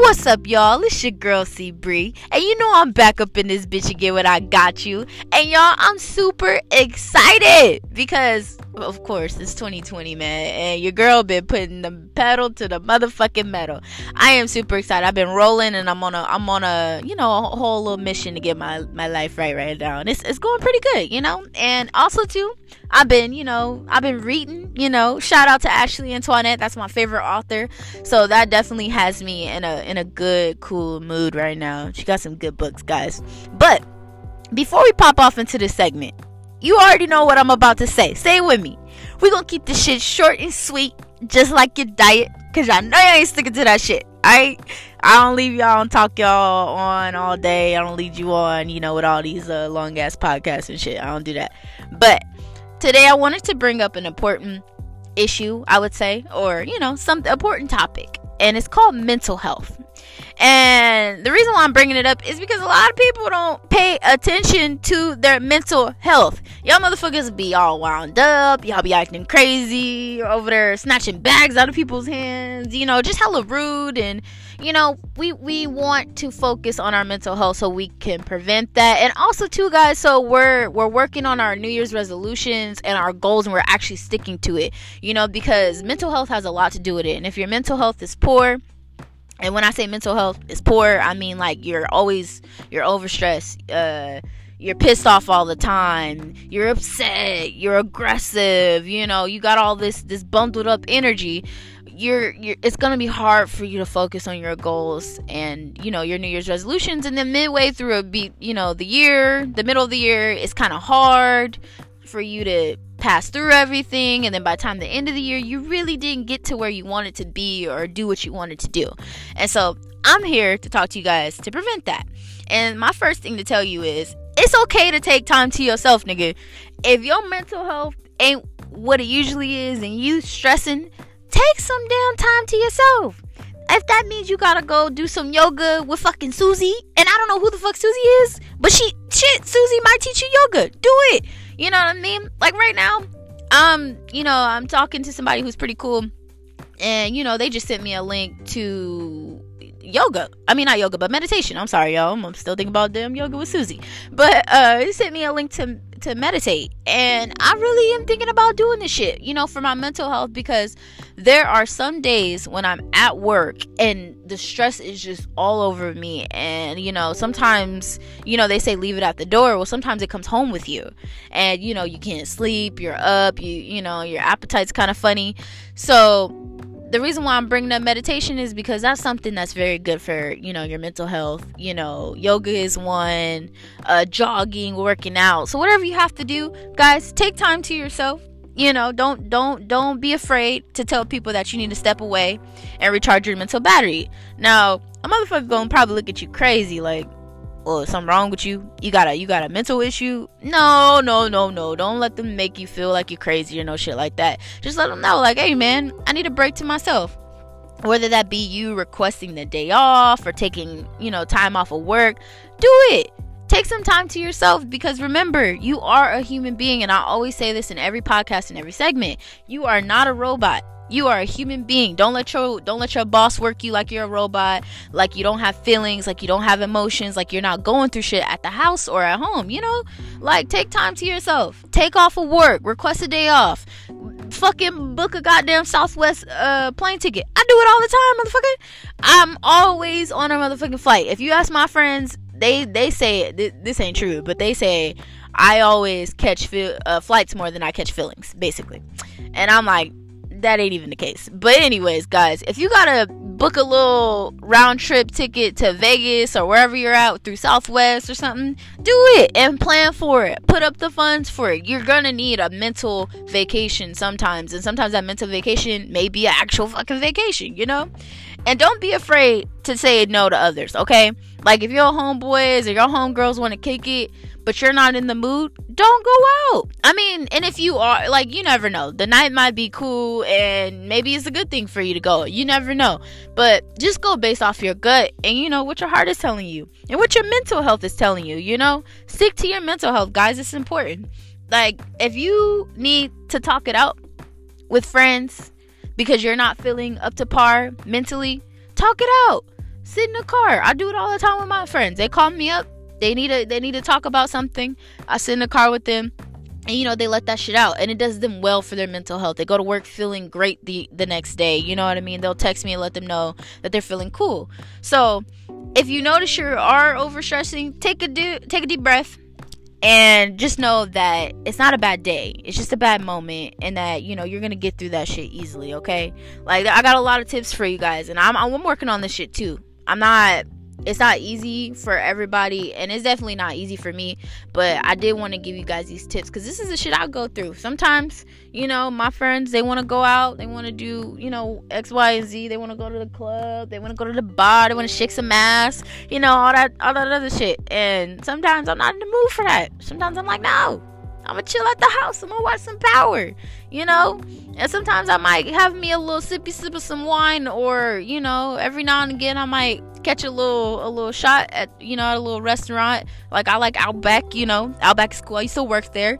What's up, y'all? It's your girl C Bree, and you know I'm back up in this bitch again when I got you. And y'all, I'm super excited because, of course, it's 2020, man, and your girl been putting the pedal to the motherfucking metal. I am super excited. I've been rolling, and I'm on a, I'm on a, you know, a whole little mission to get my my life right right now, and it's it's going pretty good, you know. And also too, I've been, you know, I've been reading, you know. Shout out to Ashley Antoinette, that's my favorite author. So that definitely has me in a in a good, cool mood right now. She got some good books, guys. But before we pop off into this segment, you already know what I'm about to say. Stay with me. We're gonna keep this shit short and sweet, just like your diet, cause I know you ain't sticking to that shit. I I don't leave y'all and talk y'all on all day. I don't lead you on, you know, with all these uh, long ass podcasts and shit. I don't do that. But today I wanted to bring up an important issue, I would say, or you know, some important topic, and it's called mental health. And the reason why I'm bringing it up is because a lot of people don't pay attention to their mental health. Y'all motherfuckers be all wound up. Y'all be acting crazy over there, snatching bags out of people's hands. You know, just hella rude. And you know, we we want to focus on our mental health so we can prevent that. And also, too, guys, so we're we're working on our New Year's resolutions and our goals, and we're actually sticking to it. You know, because mental health has a lot to do with it. And if your mental health is poor and when I say mental health is poor, I mean like you're always you're overstressed. Uh, you're pissed off all the time. You're upset. You're aggressive. You know, you got all this this bundled up energy. You're, you're it's gonna be hard for you to focus on your goals and you know your New Year's resolutions. And then midway through a beat, you know, the year, the middle of the year, it's kind of hard for you to pass through everything. And then by the time the end of the year you really didn't get to where you wanted to be or do what you wanted to do. And so i'm here to talk to you guys to prevent that. And my first thing to tell you is it's okay to take time to yourself nigga. If your mental health ain't what it usually is and you stressing take some damn time to yourself if that means you gotta go do some yoga with fucking Susie, and I don't know who the fuck Susie is, but she shit, Susie might teach you yoga. Do it. You know what I mean? Like right now, um, you know, I'm talking to somebody who's pretty cool, and you know, they just sent me a link to yoga. I mean, not yoga, but meditation. I'm sorry, y'all. I'm still thinking about damn yoga with Susie. But uh, they sent me a link to to meditate, and I really am thinking about doing this shit. You know, for my mental health because there are some days when I'm at work and the stress is just all over me, and you know, sometimes you know they say leave it at the door. Well, sometimes it comes home with you, and you know you can't sleep. You're up. You you know your appetite's kind of funny, so the reason why I'm bringing up meditation is because that's something that's very good for you know your mental health. You know, yoga is one, uh, jogging, working out. So whatever you have to do, guys, take time to yourself. You know, don't don't don't be afraid to tell people that you need to step away and recharge your mental battery. Now, a motherfucker gonna probably look at you crazy, like, well, something wrong with you? You got a you got a mental issue? No, no, no, no. Don't let them make you feel like you're crazy or no shit like that. Just let them know, like, hey man, I need a break to myself. Whether that be you requesting the day off or taking, you know, time off of work, do it. Take some time to yourself because remember, you are a human being, and I always say this in every podcast and every segment. You are not a robot you are a human being. Don't let your don't let your boss work you like you're a robot, like you don't have feelings, like you don't have emotions, like you're not going through shit at the house or at home, you know? Like take time to yourself. Take off of work, request a day off. Fucking book a goddamn Southwest uh plane ticket. I do it all the time, motherfucker. I'm always on a motherfucking flight. If you ask my friends, they they say this ain't true, but they say I always catch fi- uh, flights more than I catch feelings, basically. And I'm like, that ain't even the case. But anyways, guys, if you gotta book a little round trip ticket to Vegas or wherever you're at through Southwest or something, do it and plan for it. Put up the funds for it. You're gonna need a mental vacation sometimes, and sometimes that mental vacation may be an actual fucking vacation, you know? And don't be afraid to say no to others, okay? Like if your homeboys or your homegirls want to kick it, but you're not in the mood, don't go out. I mean, and if you are, like, you never know. The night might be cool and maybe it's a good thing for you to go. You never know. But just go based off your gut and, you know, what your heart is telling you and what your mental health is telling you, you know? Stick to your mental health, guys. It's important. Like, if you need to talk it out with friends because you're not feeling up to par mentally, talk it out sit in the car. I do it all the time with my friends. They call me up. They need to they need to talk about something. I sit in the car with them and you know they let that shit out and it does them well for their mental health. They go to work feeling great the the next day you know what i mean? They'll text me and let them know that they're feeling cool. So if you notice you are overstressing take a do take a deep breath and just know that it's not a bad day. It's just a bad moment and that you know you're gonna get through that shit easily okay? Like i got a lot of tips for you guys and i'm, I'm working on this shit too. I'm not it's not easy for everybody and it's definitely not easy for me but i did want to give you guys these tips because this is the shit i go through. Sometimes you know my friends they want to go out they want to do you know x y and z they want to go to the club they want to go to the bar they want to shake some ass you know all that all that other shit and sometimes i'm not in the mood for that. Sometimes i'm like no I'm gonna chill at the house. I'm gonna watch some power, you know. And sometimes I might have me a little sippy sip of some wine, or you know, every now and again I might catch a little a little shot at you know at a little restaurant like I like Outback you know Outback School I used to work there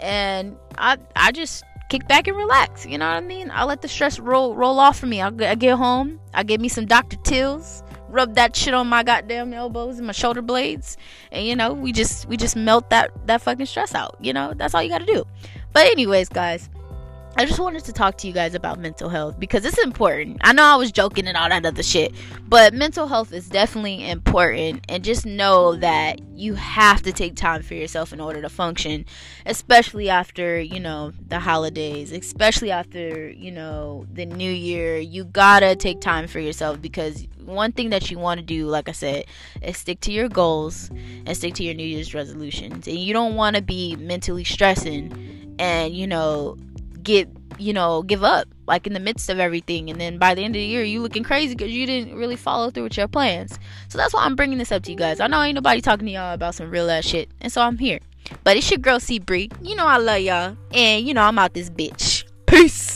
and I I just kick back and relax you know what I mean I let the stress roll roll off for me I, get home I get me some Dr. Teal's rub that shit on my goddamn elbows and my shoulder blades. And you know we just we just melt that that fucking stress out you know? That's all you got to do. But anyways guys I just wanted to talk to you guys about mental health because it's important. I know I was joking and all that other shit, but mental health is definitely important. And just know that you have to take time for yourself in order to function, especially after, you know, the holidays, especially after, you know, the new year. You gotta take time for yourself because one thing that you want to do, like I said, is stick to your goals and stick to your New Year's resolutions. And you don't want to be mentally stressing and, you know, get you know give up like in the midst of everything. And then by the end of the year you looking crazy because you didn't really follow through with your plans. So that's why i'm bringing this up to you guys. I know ain't nobody talking to y'all about some real ass shit and so i'm here. But it's your girl c Bree. you know i love y'all. And you know i'm out this bitch. Peace